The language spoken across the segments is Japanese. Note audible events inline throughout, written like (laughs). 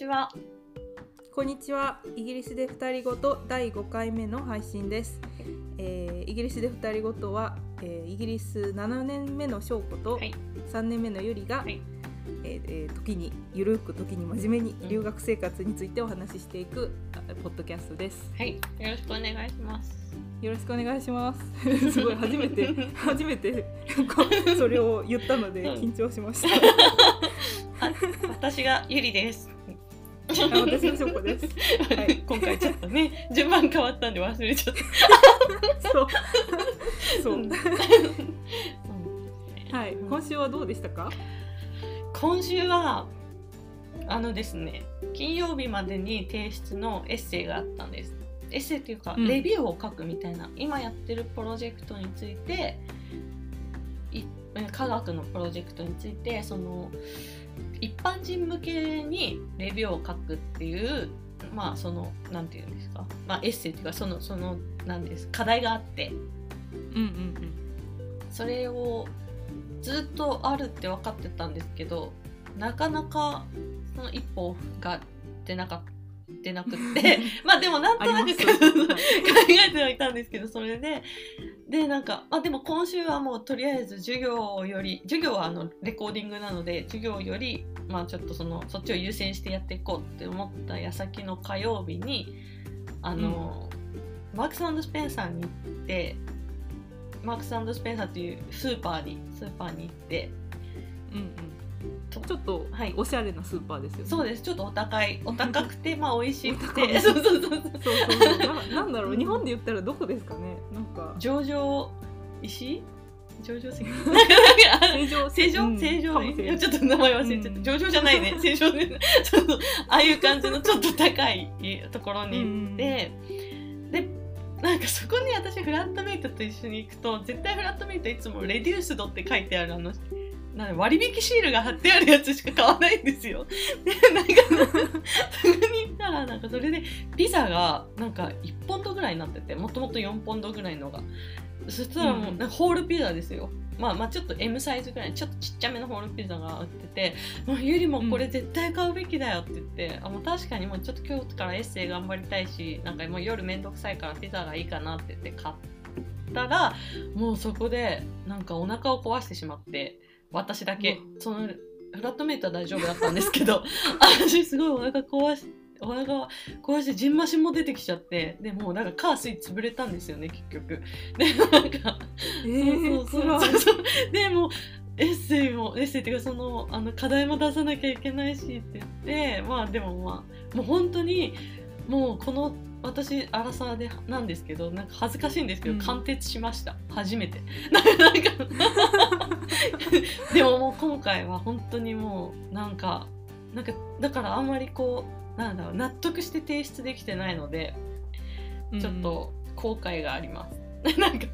ちは。こんにちは。イギリスで二人ごと第5回目の配信です。えーイギリスで二人ごとは、えーイギリス7年目の翔子とはい。3年目のゆりが、はいえーえー時にゆるく時に真面目にうん留学生活についてお話ししていく、あポッドキャストです。はい。よろしくお願いします。よろしくお願いします。(laughs) すごい初めて (laughs) 初めてそれを言ったので緊張しました。あ、私がゆりです。あ私の翔子です。はい今回ちょっとね、順番変わったんで忘れちゃった。そう。(laughs) そう。うんはい、今週はどうでしたか？今週はあのですね金曜日までに提出のエッセイがあったんですエッセイっていうか、うんレビューを書くみたいな今やってるプロジェクトについてい科学のプロジェクトについてその一般人向けにレビューを書くっていうまあそのなんていうんですか、まあ、エッセイっていうかそのそのなんです課題があって。うんうんそれをずっとあるって分かってたんですけどなかなかその一歩が出なかった出なくって。(laughs) まあでもなんとなく考えてはいたんですけどそれででなんかあでも今週はもうとりあえず授業より授業はあのレコーディングなので授業よりまあちょっとそのそっちを優先してやっていこうって思った矢先の火曜日にあの、マークススペンサーに行ってマークススペンサーっていうスーパーにスーパーに行ってうんうん。とちょっとはい。おしゃれなスーパーですよね。そうです。ちょっとお高い (laughs) お高くてまあ美味しくて。(laughs) そうそうそう。そうそうそう。ななんだろう。日本で言ったらどこですかね。なんか上場石？上場石？(laughs) 正常？正常？うん。正常？かもしれない。ちょっと名前忘れちゃった、うん。上場じゃないね。(laughs) 正常。ねちょっとああいう感じのちょっと高いところに。行って、でなんかそこに私フラットメイトと一緒に行くと絶対フラットメイトいつも「レデュースド」って書いてあるあのなん割引シールが貼ってあるやつしか買わないんですよ。(laughs) でなんかに行ったらなんかそれでピザがなんか1ポンドぐらいになっててもともと4ポンドぐらいのがそしたらもう、ホールピザですよ。まあまあちょっと M サイズぐらいちょっとちっちゃめのホールピザが売ってて「もうゆりもこれ絶対買うべきだよ」って言って、あもう確かにもうちょっと今日からエッセイ頑張りたいしなんかもう夜めんどくさいからピザがいいかなって言って買ったらもうそこでなんかお腹を壊してしまって私だけ。うそのフラットメイトは大丈夫だったんですけど (laughs) 私すごいお腹壊しお腹壊してじんましんも出てきちゃってでもうなんかカースイ潰れたんですよね結局。でなんかえー、そうそうそうそう。でもうエッセイもエッセイっていうかそのあの課題も出さなきゃいけないしって言ってまあでもまあもう本当にもうこの私アラサーでなんですけどなんか恥ずかしいんですけど、うん。貫徹しました。初めて。(laughs) なんか (laughs) でももう今回は本当にもうなんかなんかだからあんまりこうなんだろう納得して提出できてないのでちょっと後悔があります。(laughs) なんか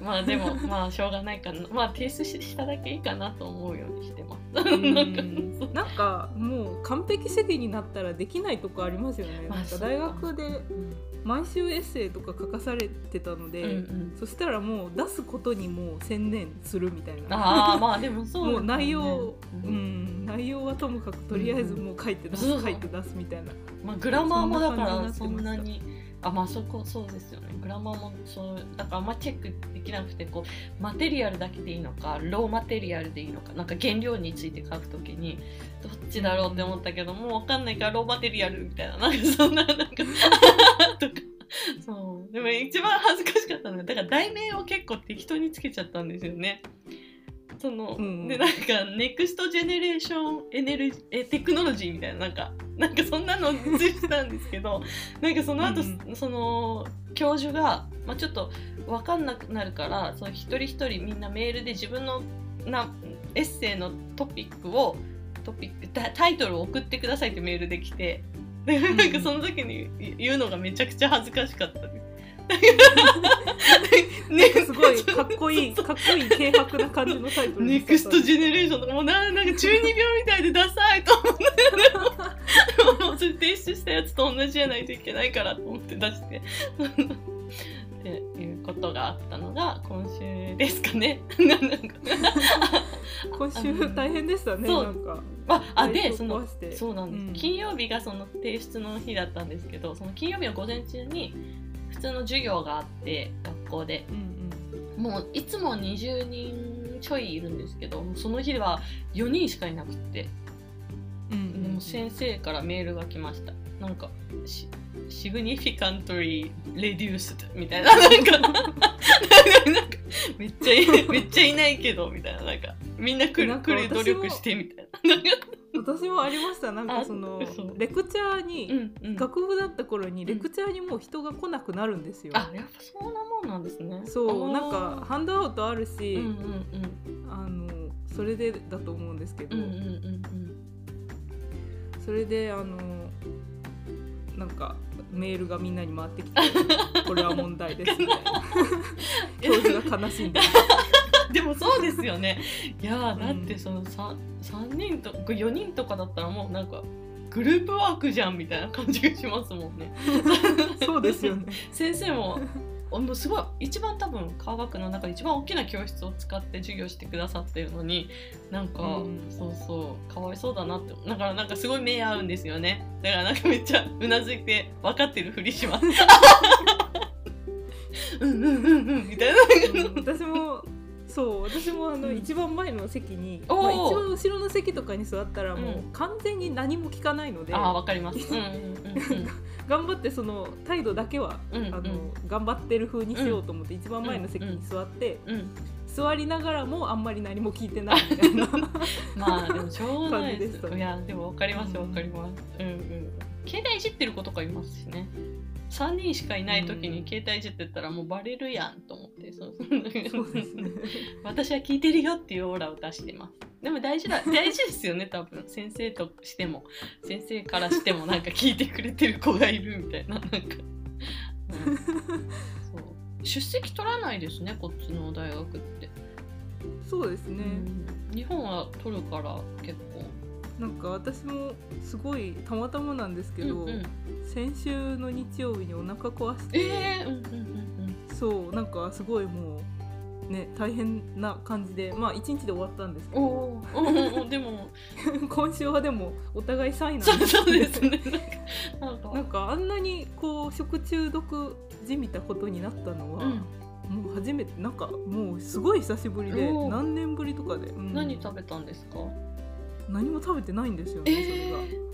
まあでもまあしょうがないかな。まあ提出しただけいいかなと思うようにしてます。うん。(laughs) なんかもう完璧主義になったらできないとこありますよね。まあ大学でうん毎週エッセイとか書かされてたので、うんうん。そしたらもう出すことにもう専念するみたいな。ああまあでもそうね。もう内容、ううんん、内容はともかくとりあえずもう書いて出す、うん書いて出すみたいな。まあグラマーもだからそんなにあまあそこそうですよね。グラマーもそうだからあんまチェックできなくてこうマテリアルだけでいいのかローマテリアルでいいのかなんか原料について書くときにどっちだろうって思ったけどもう分かんないからローマテリアルみたいななんかそんななんか (laughs) とか。そう。でも一番恥ずかしかったのがだから題名を結構適当につけちゃったんですよね。その、うんでなんかネクストジェネレーションエネルギーえテクノロジーみたいななんかなんかそんなのついてたんですけど (laughs) なんかその後、うんその教授が、まあ、ちょっと分かんなくなるからその一人一人みんなメールで自分のなエッセイのトピックをトピックタタイトルを送ってくださいってメールで来てでんなんかその時に言うのがめちゃくちゃ恥ずかしかったです。ねすごいかっこいいかっこいい軽薄な感じのタイトルネクストジェネレーションとかもうななんか中二病みたいでダサいと思ってでももうそれ提出したやつと同じじゃないといけないからと思って出してっていうことがあったのが今週ですかね。今週大変でしたねなんかああでそのそうなんです、うん金曜日がその提出の日だったんですけどその金曜日の午前中に普通の授業があって学校で。うんもういつも20人ちょいいるんですけどその日は4人しかいなくって。うんうんでも先生からメールが来ました。なんかシシグニフィカントリーレデュースみたいな (laughs) なんか。めっちゃいめっちゃいないけどみたいな。なんかみんな来なんかる来る努力してみたいな私もありました。なんかあその嘘。レクチャーに、うんうん。学部だった頃にレクチャーにもう人が来なくなるんですよ、あやっぱそんなもんなんですね。そうなんかハンドアウトあるうんし、うん。あのそれでだと思うんですけど、うんうんうんうん。それであのなんかメールがみんなに回ってきてこれは問題ですみたいな教授が悲しんでうん (laughs) でもそうですよね。いやーだってその 3, 三人と4人とかだったらもうなんかグループワークじゃんみたいな感じがしますもんね。(laughs) そうですよね。先生もあのすごい一番多分科学の中で一番大きな教室を使って授業してくださってるのになんか、うん。そうそうかわいそうだなってだからなんかすごい目合うんですよね。だからなんかめっちゃうなずいて分かってるふりします。(laughs) うんうんうんうんみたいな。うん私もそう私もあの、うん。一番前の席に、まあ、一番後ろの席とかに座ったらもううん。完全に何も聞かないので、ああわかります。うんうんうん (laughs) 頑張ってその態度だけは、うんうん。あの頑張ってる風にしようと思って一番前の席に座って、うんうん座りながらもあんまり何も聞いてないみたいな (laughs) まあでもしょうがないです (laughs) いやでもわかりますわかります。うんうん。携帯いじってる子とかいますしね3人しかいない時にうん。携帯いじってたらもうバレるやんと思ってそうそうそうですね。(laughs) 私は聞いてるよっていうオーラを出してます。でも大事だ (laughs) 大事ですよね多分。先生としても。先生からしてもなんか聞いてくれてる子がいるみたいななんか、うん。そう。出席取らないですねこっちの大学って、そうですね、うん。日本は取るから結構。なんか私もすごいたまたまなんですけど、うんうん先週の日曜日にお腹壊して、えー、うんうんうんそうなんかすごいもうね大変な感じでまあ一日で終わったんですけうんどでも。(laughs) 今週はでもお互いサイなんです。ね。なんか。あんなにこう食中毒じみたことになったのは、うん。もう初めてなんかもうすごい久しぶりで何年ぶりとかで、うん。何食べたんですか？何も食べてないんですよね、それが。え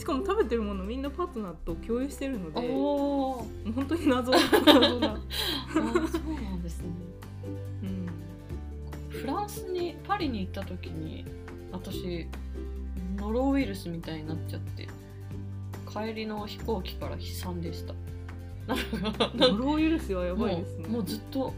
しかも食べてるものみんなパートナーと共有してるのー、で本当に謎。(laughs) 謎な、そうなんですね。うん、フランスにパリに行った時に私ノロウイルスみたいになっちゃって帰りの飛行機から悲惨でした。ノロウイルスはやばいですね。もうもうずっと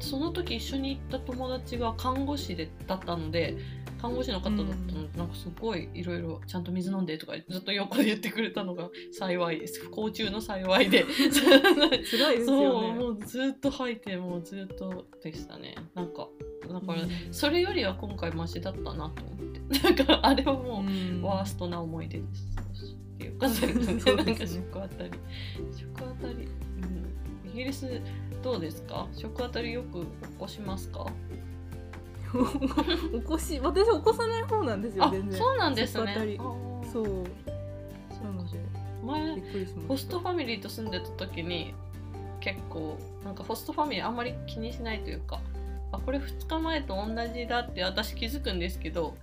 その時一緒に行った友達が看護師でだったので看護師の方だったので、なんかすごいいろいろちゃんと水飲んでとかずっと横で言ってくれたのが幸いです。不幸中の幸いで。(laughs) 辛いですそうよねもうずっと吐いてもうずっとでしたね。なんかだから、うん。それよりは今回マシだったなと思って。(laughs) なんかあれはもう、うん。ワーストな思い出です。っていう感じ (laughs) ですね。なんか食あたり。食あたり、うん、イギリスどうですか？食あたりよく起こしますか？(laughs) 起こし私起こさない方なんですよあ全然。そうなんですね。そう。そうなので。前ホストファミリーと住んでた時に結構なんかホストファミリーあんまり気にしないというかあこれ2日前と同じだって私気づくんですけど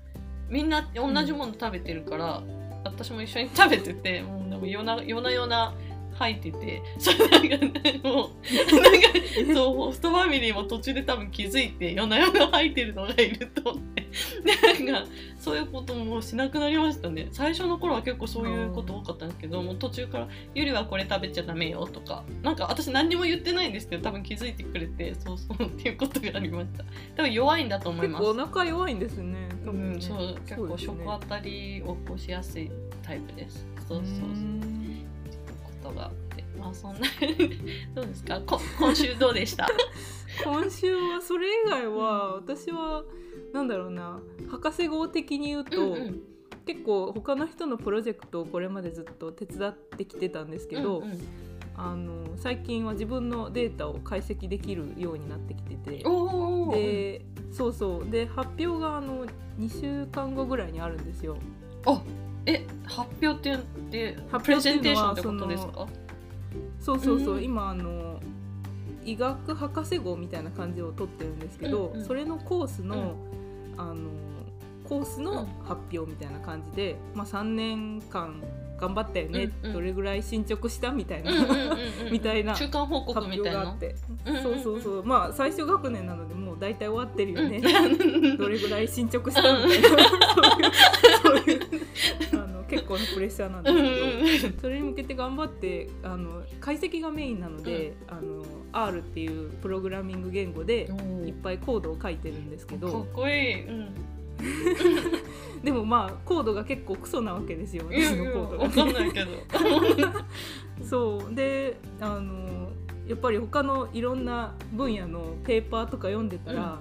みんな同じもの食べてるから、私も一緒に食べててもうでも夜な夜な夜な吐いててそれなんか、ね、もうなんかそうホストファミリーも途中で多分気づいて夜な夜な吐いてるのがいると思って。でなんかそういうこともしなくなりましたね。最初の頃は結構そういうこと多かったんですけどもう途中から「ゆりはこれ食べちゃダメよ」とか。なんか私何にも言ってないんですけど多分気づいてくれてそうそうっていうことがありました。多分弱いんだと思います。結構お腹弱いんですね。多分ね。うん、そう結構食あたりを起こしやすいタイプです。そうそうそう。うんことがあって。まあそんな。(laughs) どうですか？こ今週どうでした？(laughs) 今週はそれ以外は私はなんだろうな。博士号的に言うと、うんうん。結構他の人のプロジェクトをこれまでずっと手伝ってきてたんですけど、うんうん。あの最近は自分のデータを解析できるようになってきてて。でそうそう。で発表があの2週間後ぐらいにあるんですよ。あえ発表って言ってプレ発表っていうのはゼンテーションってことですかそうそうそう、うん今あの医学博士号みたいな感じを取ってるんですけど、うんうん。それのコースの、あのコースの発表みたいな感じで、まあ、3年間頑張ったよね、うんうん。どれぐらい進捗したみたいな、うんうんうんうん (laughs) みたいな中間報発告みたいな。表があって、うんうんうん。そうそうそうまあ最初学年なのでもう大体終わってるよね、うん。(laughs) どれぐらい進捗したみたいな。(laughs) そういうそういう結構なプレッシャーなんでうんすけど。うん。それに向けて頑張ってあの解析がメインなので、あの R っていうプログラミング言語でうんいっぱいコードを書いてるんですけかっどこいい、うん、(laughs) でもまあコードが結構クソなわけですよ。私のコードが、わかんないけど。(laughs) そう。であのやっぱり他のいろんな分野のペーパーとか読んでたら、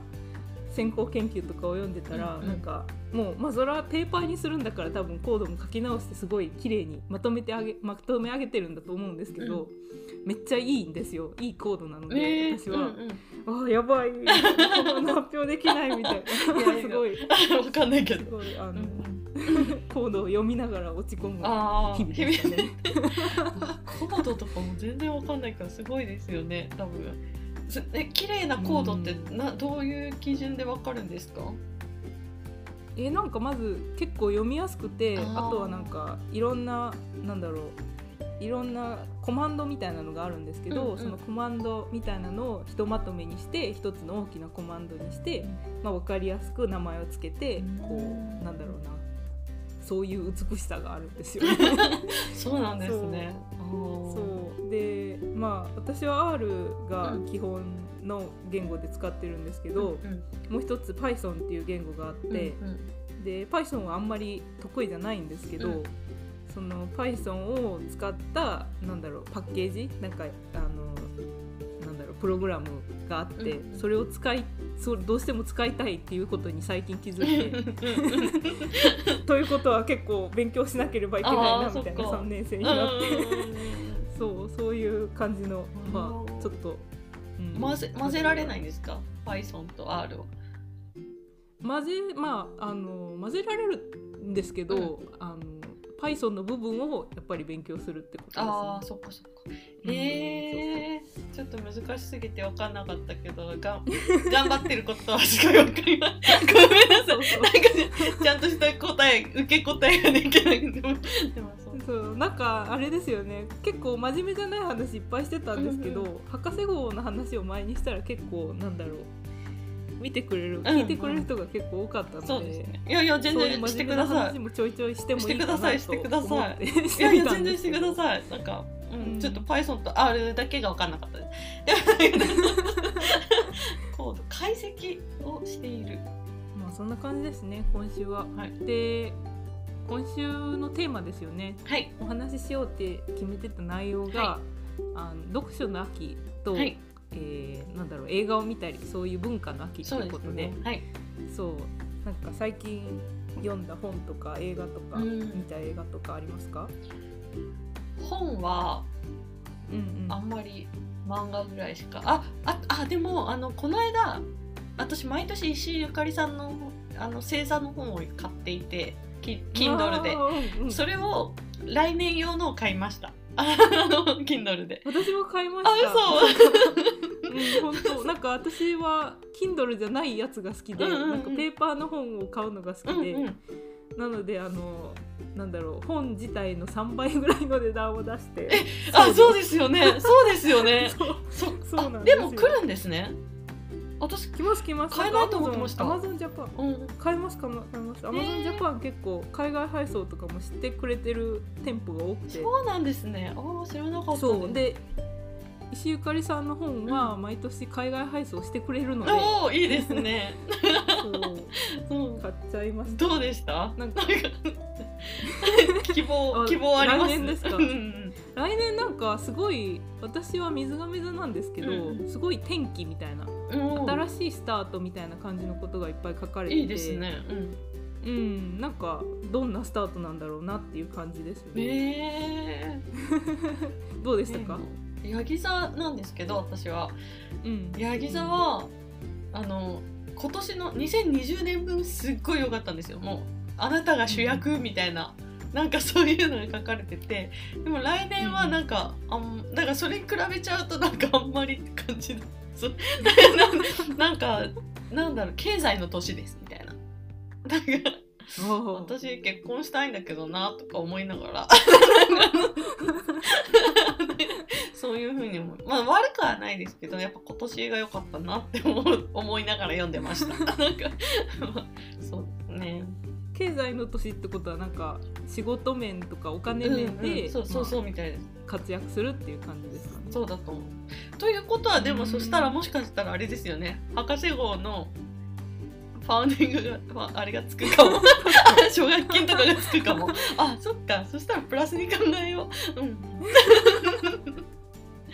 先行研究とかを読んでたら、うんうん。なんかもうまあそれはペーパーにするんだから多分コードも書き直してすごい綺麗にまとめてあげまとめ上げてるんだと思うんですけど、めっちゃいいんですよ。いいコードなので、えー。私は、うんああやばい。この発表できないみたい。(laughs) ないや。すごい。うん、わかんないけすど、ごいあの、うん (laughs) コードを読みながら落ち込む。日々でしたね。(laughs) コードとかも全然わかんないからすごいですよね多分。すえ綺麗なコードってなどういう基準でわかるんですか？えなんかまず結構読みやすくてあとはなんかいろんななんだろういろんなコマンドみたいなのがあるんですけど、うんうん。そのコマンドみたいなのをひとまとめにして一つの大きなコマンドにして、まあ、分かりやすく名前をつけてこうん。うなんだろうなそういう美しさがあるんですよね。(laughs) そうなんですね。(laughs) そうでまあ私は R が基本の言語で使ってるんですけど、うんもう一つ Python っていう言語があって、うんで Python はあんまり得意じゃないんですけど、うん。その Python を使ったなんだろうパッケージなんかあのなんだろうプログラムがあって、うん。うんそれを使いそうどうしても使いたいっていうことに最近気づいて。(laughs) ということは結構勉強しなければいけないあなみたいなーそっか。3年生にうんなってそうそういう感じのまあちょっと、うん。混ぜ混ぜられないんですか？Python と R を。混ぜまああの混ぜられるんですけど、あの Python の部分をやっぱり勉強するってことですね。ああそっかそっか。うん。へえちょっと難しすぎて分かんなかったけどがん (laughs) 頑張ってることはすごい分かります。ごめんなさい。そうそう。なんかねちゃんとした答え受け答えができないでもでもそうそうなんかあれですよね。結構真面目じゃない話いっぱいしてたんですけど、うん博士号の話を前にしたら結構なんだろう。見てくれるん聞いてくれる人が結構多かったので、ね。いやいや全然してください。話もちょいちょいしてもいいかなと。思ってしてください。しいやいや全然してください。なんか、うん。うん。ちょっと Python と R だけが分かんなかったです。(laughs) コード解析をしている。まあそんな感じですね今週は。はい。で今週のテーマですよね。はい。お話ししようって決めてた内容が、はあの読書の秋と、はい。えーなんだろう映画を見たりそういう文化の秋ということで。すね。はい。そう。なんか最近読んだ本とか映画とか、うん。見た映画とかありますか？本はうんうん。あんまり漫画ぐらいしか。あああでもあのこの間私毎年石井ゆかりさんのあの星座の本を買っていて。キ Kindle で。うんうんそれを来年用のを買いました。(laughs) あの Kindle で。私も買いました。あ (laughs) うん本当。なんか私は Kindle じゃないやつが好きで、うんうんうん。なんかペーパーの本を買うのが好きで、うんうん。なのであのなんだろう本自体の3倍ぐらいの値段を出して。あそうです。よね。そうですよね。(laughs) そう。そそうなんでよ。ですも来るんですね私来ます来ます。買えないと思ってました。アマゾンジャパン。うん。買いますか？も買います。アマゾンジャパン結構海外配送とかも知ってくれてる店舗が多くて。そうなんですね。ああ知らなかったそう。で石ゆかりさんの本は毎年海外配送してくれるので、おおいいですね。そう。う。ん買っちゃいました。どうでした？なんか。希望あ希望あります？来年ですか？うんうん来年なんかすごい私は水亀座なんですけど、うんすごい転機みたいな。うん新しいスタートみたいな感じのことがいっぱい書かれてて。いいですね。うん。うん。なんかどんなスタートなんだろうなっていう感じですよね。ええ (laughs) どうでしたか、ヤギ座なんですけど私は。うん。ヤギ座はあの今年の2020年分すっごい良かったんですよ。もうあなたが主役みたいな、なんかそういうのが書かれてて。でも来年はなんか、あんなんかそれに比べちゃうとなんかあんまりって感じのそうななんかなんだろう経済の年ですみたいな。なんかおー。私結婚したいんだけどなとか思いながら。そういうふうに思う。まあ悪くはないですけどやっぱ今年が良かったなって思いながら読んでました。(laughs) なんかまあそうですね。経済の年ってことはなんか仕事面とかお金うん面で、うんそうそうそうまみたいです。あ活躍するっていう感じですか？ね。そうだと思う。ということはでもうんそしたらもしかしたらあれですよね。博士号のファウンディングがまああれがつくかも。(laughs) 奨学金とかがつくかも。あそっか。そしたらプラスに考えよう、うん、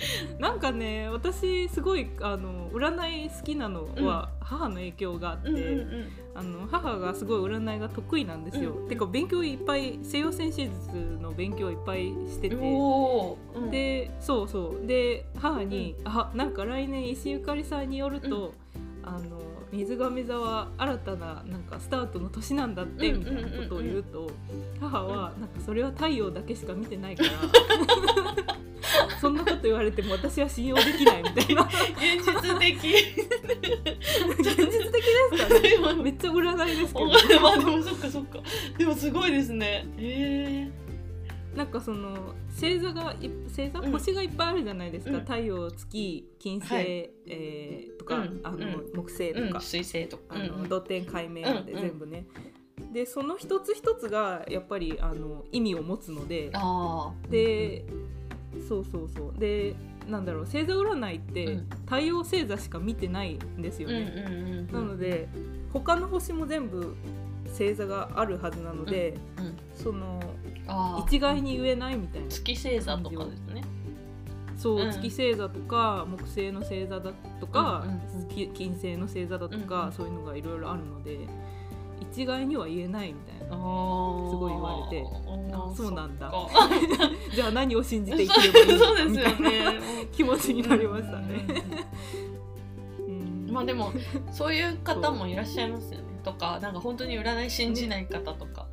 (laughs) なんかね私すごいあの占い好きなのは母の影響があって、うんうんうん。あの母がすごい占いが得意なんですよ。うんてか勉強いっぱい西洋先生術の勉強いっぱいしてて。うん。でそうそう。で母に「あなんか来年石ゆかりさんによると、あの水亀座は新たななんかスタートの年なんだって」うんみたいなことを言うと、母はなんかそれは太陽だけしか見てないから (laughs) (laughs) そんなこと言われても私は信用できないみたいな。現実的。現実的ですかね。めっちゃ占いですけど。ま (laughs) あでもそっかそっか。でもすごいですね。へえなんかその星座がい星座、うん。星がいっぱいあるじゃないですか、うん。太陽月金星、はい。えーとか、うんあのうん木星とか、うん水星とか。あのうん。土天海明まで全部ね、でその一つ一つがやっぱりあの意味を持つので。で、そうそうそう。でなんだろう星座占いって、うん。太陽星座しか見てないんですようんうんね、うん。なので他の星も全部星座があるはずなので、うんそのああ一概に言えないみたいな月星座とかですね。そう、うん。月星座とか木星の星座だとか、金星の星座だとか、うんうん。そういうのがいろいろあるので一概には言えないみたいな。あすごい言われて。ああそうなんだ。(laughs) じゃあ何を信じて生きればいいのそうですよみたいなね。気持ちになりましたね。うんまあでもそういう方もいらっしゃいますよね。とかなんか本当に占い信じない方とか。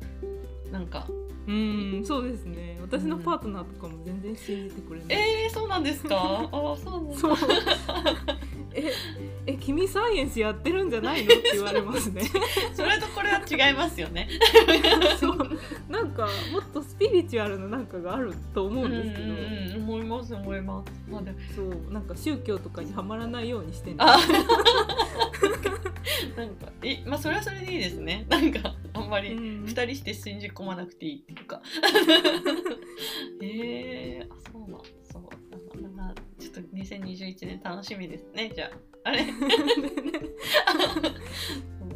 なんか。うんそうですね。私のパートナーとかも全然信じてくれない、えー、そうなんですか？ああそうなんだ。そうええ君サイエンスやってるんじゃないの？って言われますね。(laughs) それとこれは違いますよね。そう。なんかもっとスピリチュアルななんかがあると思うんですけど、うんうんうん思います思います。まあそう。なんか宗教とかにはまらないようにしてんあなんかえまあそれはそれでいいですね。なんかあんまりうん二人して信じ込まなくていいっていうか。(laughs) えー、2021年楽しみですねじゃあ。あれ？(laughs)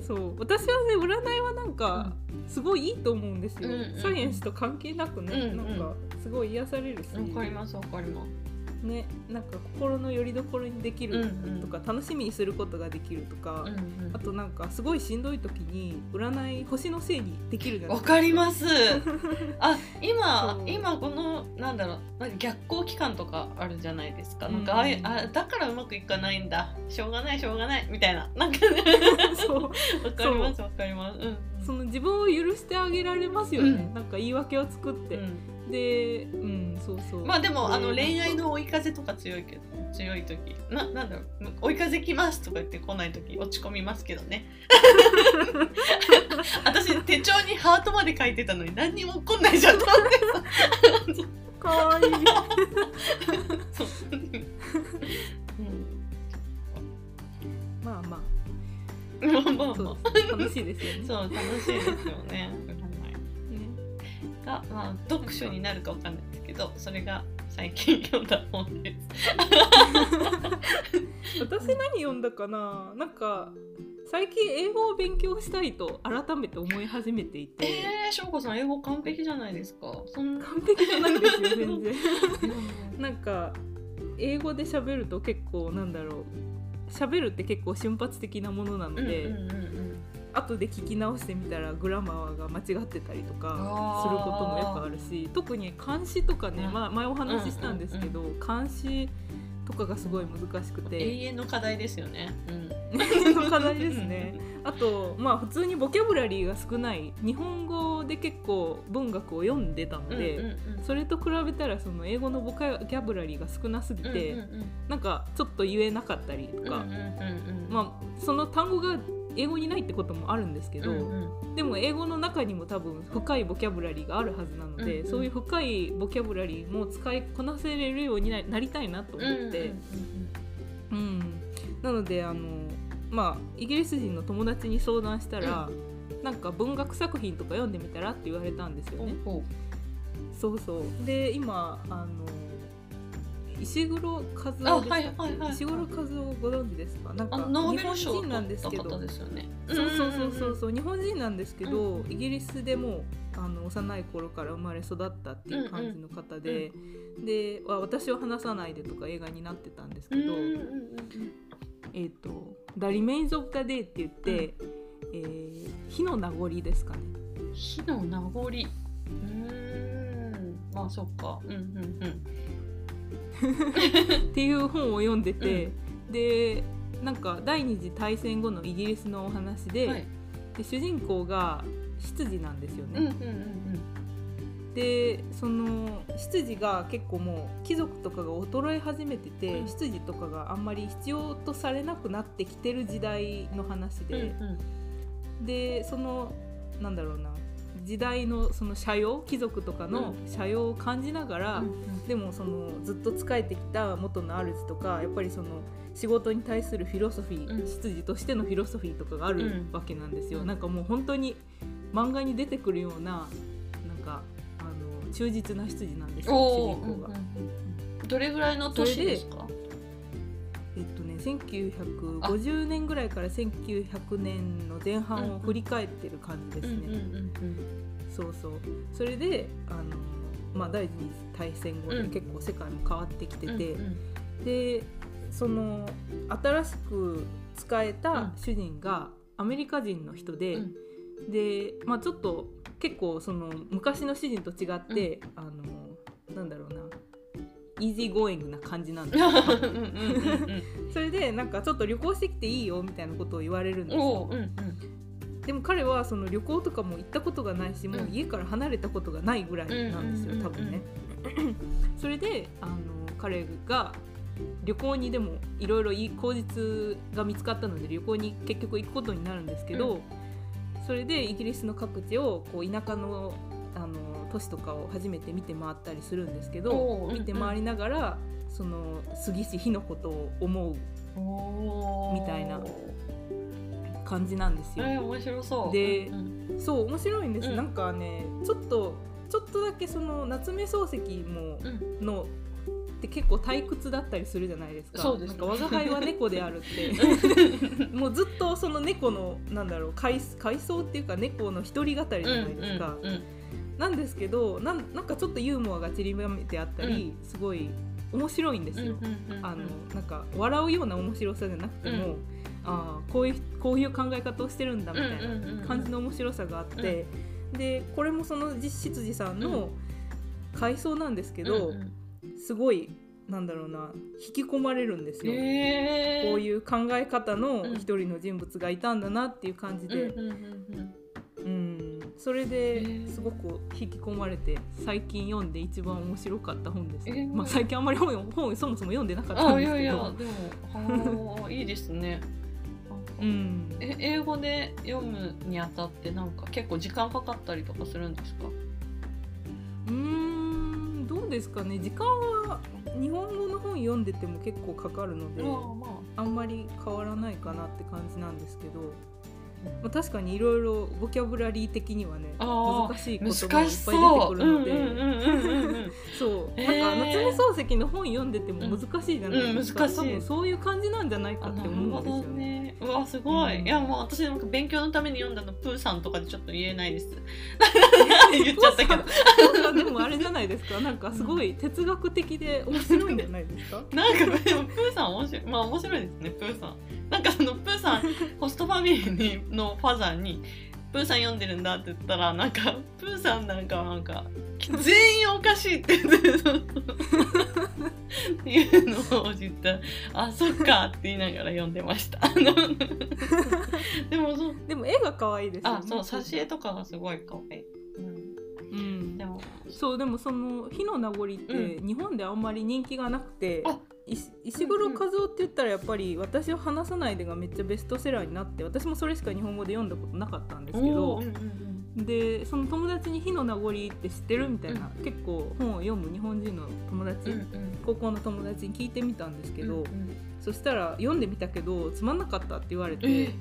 そう。私はね占いはなんかすごいいいと思うんですよ、うんうん。サイエンスと関係なくね、うんうん。なんかすごい癒されるし、わかりますわかりますねなんか心の拠り所にできるとか、楽しみにすることができるとか、うんうんあとなんかすごいしんどい時に占い星のせいにできるじゃないわかります。(laughs) あ今今このなんだろうなんか逆行期間とかあるじゃないですか、うんなんかああいうあだからうまくいかないんだ。しょうがないしょうがないみたいな。なんかね。(laughs) そう。わかりますわかります。うん。その自分を許してあげられますよね、うん。なんか言い訳を作って、うんでうんそうそう。まあでもあので恋愛の追い風とか強いけど強い時。ななんだろう。追い風来ますとか言って来ない時落ち込みますけどね。(laughs) 私手帳にハートまで書いてたのに何にも起こんないじゃんと思ってかわいい。(laughs) そう、まあまうん、まあまああ。そまあう楽しいですよね。そう楽しいですよねが、まあ、読書になるかわかんないですけどそれが最近読んだ本です。(laughs) 私何読んだかな？なんか最近英語を勉強したいと改めて思い始めていて、えー、翔子さん英語完璧じゃないですか。そんな。完璧じゃないんですよ全然。(laughs) なんか英語で喋ると結構なんだろう。喋るって結構瞬発的なものなので、うんうんうん後で聞き直してみたらグラマーが間違ってたりとかすることもよくあるし特に漢詩とかね、うんまあ、前お話ししたんですけど、漢詩とかがすごい難しくて。永遠の課題ですよね。うん。永遠の課題ですね。あとまあ普通にボキャブラリーが少ない日本語で結構文学を読んでたので、うんうんうん。それと比べたらその英語のボキャブラリーが少なすぎて、うんうんうん。なんかちょっと言えなかったりとか、うんうんうんうん。まあその単語が英語にないってこともあるんですけど、うんうん。でも英語の中にも多分深いボキャブラリーがあるはずなので、うんうん。そういう深いボキャブラリーも使いこなせれるようにななりたいなと思って、うんなのであのまあイギリス人の友達に相談したら、なんか文学作品とか読んでみたらって言われたんですよね。そうそう。で今あの石黒和夫はいはいはいはい。石黒和夫ご存知ですか？なんか日本人なんですけど。ね。そうそうそうそう。そう日本人なんですけど、うんイギリスでもあの幼い頃から生まれ育ったっていう感じの方で、であ私は話さないでとか映画になってたんですけど、うんうんうんうん。えっ、と「The Remains of the Day」って言って、えー火の名残ですかね。火の名残。うーん。まあそっか。うんうんうん。(laughs) っていう本を読んでて、でなんか第二次大戦後のイギリスのお話で,、はい。で主人公が執事なんですよね。うんうんうんでその執事が結構もう貴族とかが衰え始めてて、うん執事とかがあんまり必要とされなくなってきてる時代の話うん。で、うんでそのなんだろうな時代のその社用貴族とかの社用を感じながら、うんでもそのずっと仕えてきた元の主とかやっぱりその仕事に対するフィロソフィー、うん。執事としてのフィロソフィーとかがあるうん。わけなんですよ、うん。なんかもう本当に漫画に出てくるようななんかあの忠実な執事なんですよお主お。人公が。どれぐらいの年ですか？えっとね1950年ぐらいから1900年の前半を振り返ってる感じですね。うんそうそう。それであの、まあ、第二次大戦後でうん。結構世界も変わってきてて、うんうん。でその新しく使えた主人がアメリカ人の人で、うん。で、まあ、ちょっと結構その昔の主人と違って、あのなんだろうなイージーゴーイングな感じなんですようんうんうん。それでなんかちょっと旅行してきていいよみたいなことを言われるんですよ。おお。うんうんでも彼はその旅行とかも行ったことがないし、もううん家から離れたことがないぐらいなんですよ、うん。多分ね。それであの彼が旅行にでもいろいろいい口実が見つかったので旅行に結局行くことになるんですけど、それでイギリスの各地をこう田舎のあの都市とかを初めて見て回ったりするんですけど見て回りながらその杉氏火のことを思うみたいな感じなんですよ。えー、面白そう。でうんそう面白いんです、うん。なんかねちょっとちょっとだけその夏目漱石もうん。のって結構退屈だったりするじゃないですか。そうですなんか我が輩は猫であるって。(laughs) もうずっとその猫のなんだろう回回想っていうか猫の一人語りじゃないですか、うんうんなんですけどなんなんかちょっとユーモアが散りばめてあったり、すごい面白いんですよ、うんうんうん。あのなんか笑うような面白さじゃなくても、うんああこういうこういう考え方をしてるんだみたいな感じの面白さがあって、でこれもその実執事さんの回想なんですけど、すごいなんだろうな引き込まれるんですよ。へー。こういう考え方のうん。一人の人物がいたんだなっていう感じで、うんそれへでーすごく引き込まれて最近読んで一番面白かった本です、えー。まあ、最近あんまり本本そもそも読んでなかったんですけど。やいやでもいいですねうん、え英語で読むにあたってなんか結構時間かかったりとかするんですか？うーんどうですかね。時間は日本語の本読んでても結構かかるのでまあ。あんまり変わらないかなって感じなんですけど、まあ、確かにいろいろボキャブラリー的にはね難しい言葉がいっぱ難い出てくるので、漱石の本読んでても難しいじゃないですか、うんうん難しい。そういう感じなんじゃないかあって思うんですよね。ね。うわすごい、うんいやもう私なんか勉強のために読んだのプーさんとかでちょっと言えないです。(laughs) 言っちゃったけど。でもあれじゃないですか。なんかすごい哲学的で面白いんじゃないですか？(laughs) なんかでもプーさん面白い。まあ面白いですねプーさん。なんかそのプーさんホストファミリーにのファザーに「プーさん読んでるんだ」って言ったらなんか (laughs) プーさんなんかなんか全員おかしいって言っていうのを言った。(laughs) あそっかって言いながら読んでました。(laughs) でもそう。でも絵が可愛いですよね。あそう挿絵とかがすごい可愛い、うん、うんでも。そうでもその火の名残って日本であんまり人気がなくて、あ石石黒和夫って言ったらやっぱり「私を話さないで」がめっちゃベストセラーになって私もそれしか日本語で読んだことなかったんですけどでその友達に「火の名残って知ってる?」みたいな、う結構本を読む日本人の友達、高校の友達に聞いてみたんですけど、そしたら読んでみたけどつまんなかったって言われて、え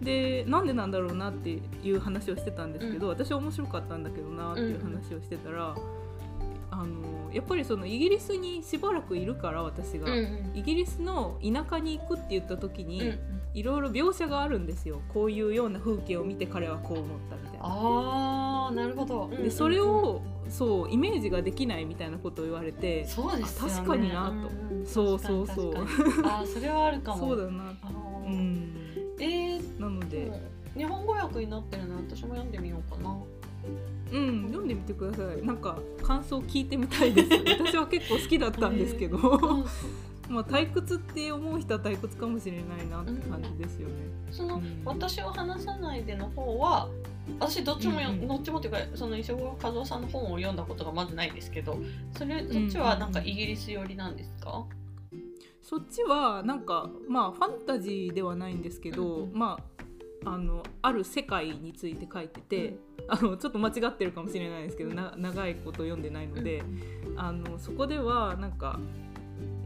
でなんでなんだろうなっていう話をしてたんですけど、私は面白かったんだけどなっていう話をしてたら、あのやっぱりそのイギリスにしばらくいるから私が、うんうん。イギリスの田舎に行くって言った時に、うんいろいろ描写があるんですよ。こういうような風景を見て彼はこう思ったみたいな。あーなるほど、うんうんうん。でそれをそうイメージができないみたいなことを言われてそうですよね。あ確かになと。んん。そうそうそう。あーそれはあるかも。そうだな。うん。えーなので、日本語訳になってるの私も読んでみようかなうん、読んでみてください。なんか感想聞いてみたいです。(laughs) 私は結構好きだったんですけど、うん。まあ退屈って思う人は退屈かもしれないなって感じですよね、その、うん。私を話さないでの方は私どっちもよ、うん。うんどっちもっていうかその石黒和夫さんの本を読んだことがまずないですけどそれそっちはなんかイギリス寄りなんですか、そっちはなんかまあファンタジーではないんですけど、うんうん。まああのある世界について書いてて、あのちょっと間違ってるかもしれないですけどな長いこと読んでないので、あのそこではなんか、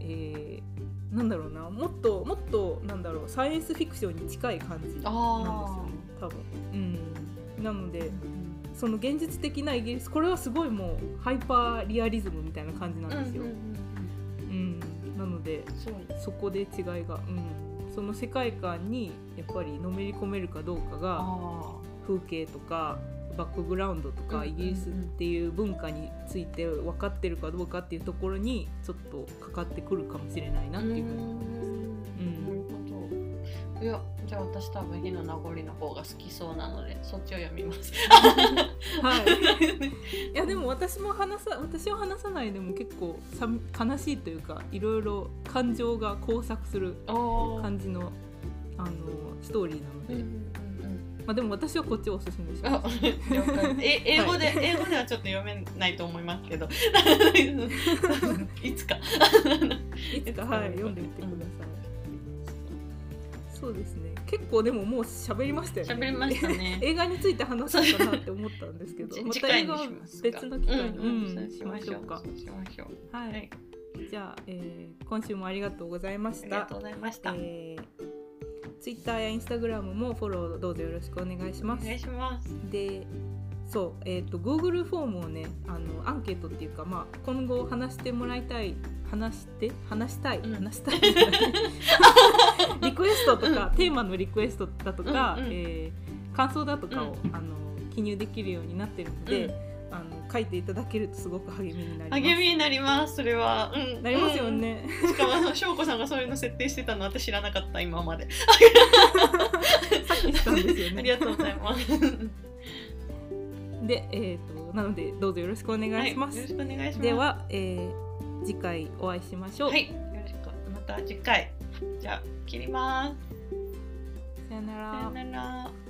えーなんだろうなもっともっとなんだろうサイエンスフィクションに近い感じなんですよねあ多分。うん、なのでーその現実的なイギリスこれはすごいもうハイパーリアリズムみたいな感じなんですよ。うんうんうんなのでそこで違いが、うん、その世界観にやっぱりのめり込めるかどうかがあ風景とかバックグラウンドとかうんうんうん。イギリスっていう文化について分かってるかどうかっていうところにちょっとかかってくるかもしれないなーっていうふうにう思います。ん。なるほどいやじゃあ私多分火の名残の方が好きそうなのでそっちを読みます。はい、(laughs) いやでも私も話さ私を話さないでも結構さ悲しいというかいろいろ感情が交錯する感じのあのストーリーなので、うんうんうん。まあ、でも私はこっちをおすすめしあます。え英語で、英語ではちょっと読めないと思いますけど。(laughs) (laughs) いつか。いつかはい読んでみてください。そうですね。結構でももう喋りましたよね。喋りましたね。(laughs) 映画について話そうかなって思ったんですけど。じまた映画別の機会に、うんうんしましょう。か。はい、はい。じゃあ、えー今週もありがとうございました。ありがと。うございました、えー、Twitter や Instagram もフォローどうぞよろしくお願いします。お願い。します。でそう、えー、と Google フォームをねあのアンケートっていうか、まあ、今後話してもらいたい話して話したい、うん。話したい (laughs) (laughs) リクエストとかテーマのリクエストだとか、うんうん。えー感想だとかを、あの記入できるようになってるので、うん。あの書いていただけるとすごく励みになります。励みになりますそれは、うん、なりますよね。うん。しかもあの (laughs) 翔子さんがそういうの設定してたの私知らなかった今まで、さっきしたんですよね。ありがとうございます。で、えー、となのでどうぞよろしくお願いします。はい、よろしくお願いします。では、えー次回お会いしましょう。はいよろしく。また次回じゃあ切ります。さよなら。さよなら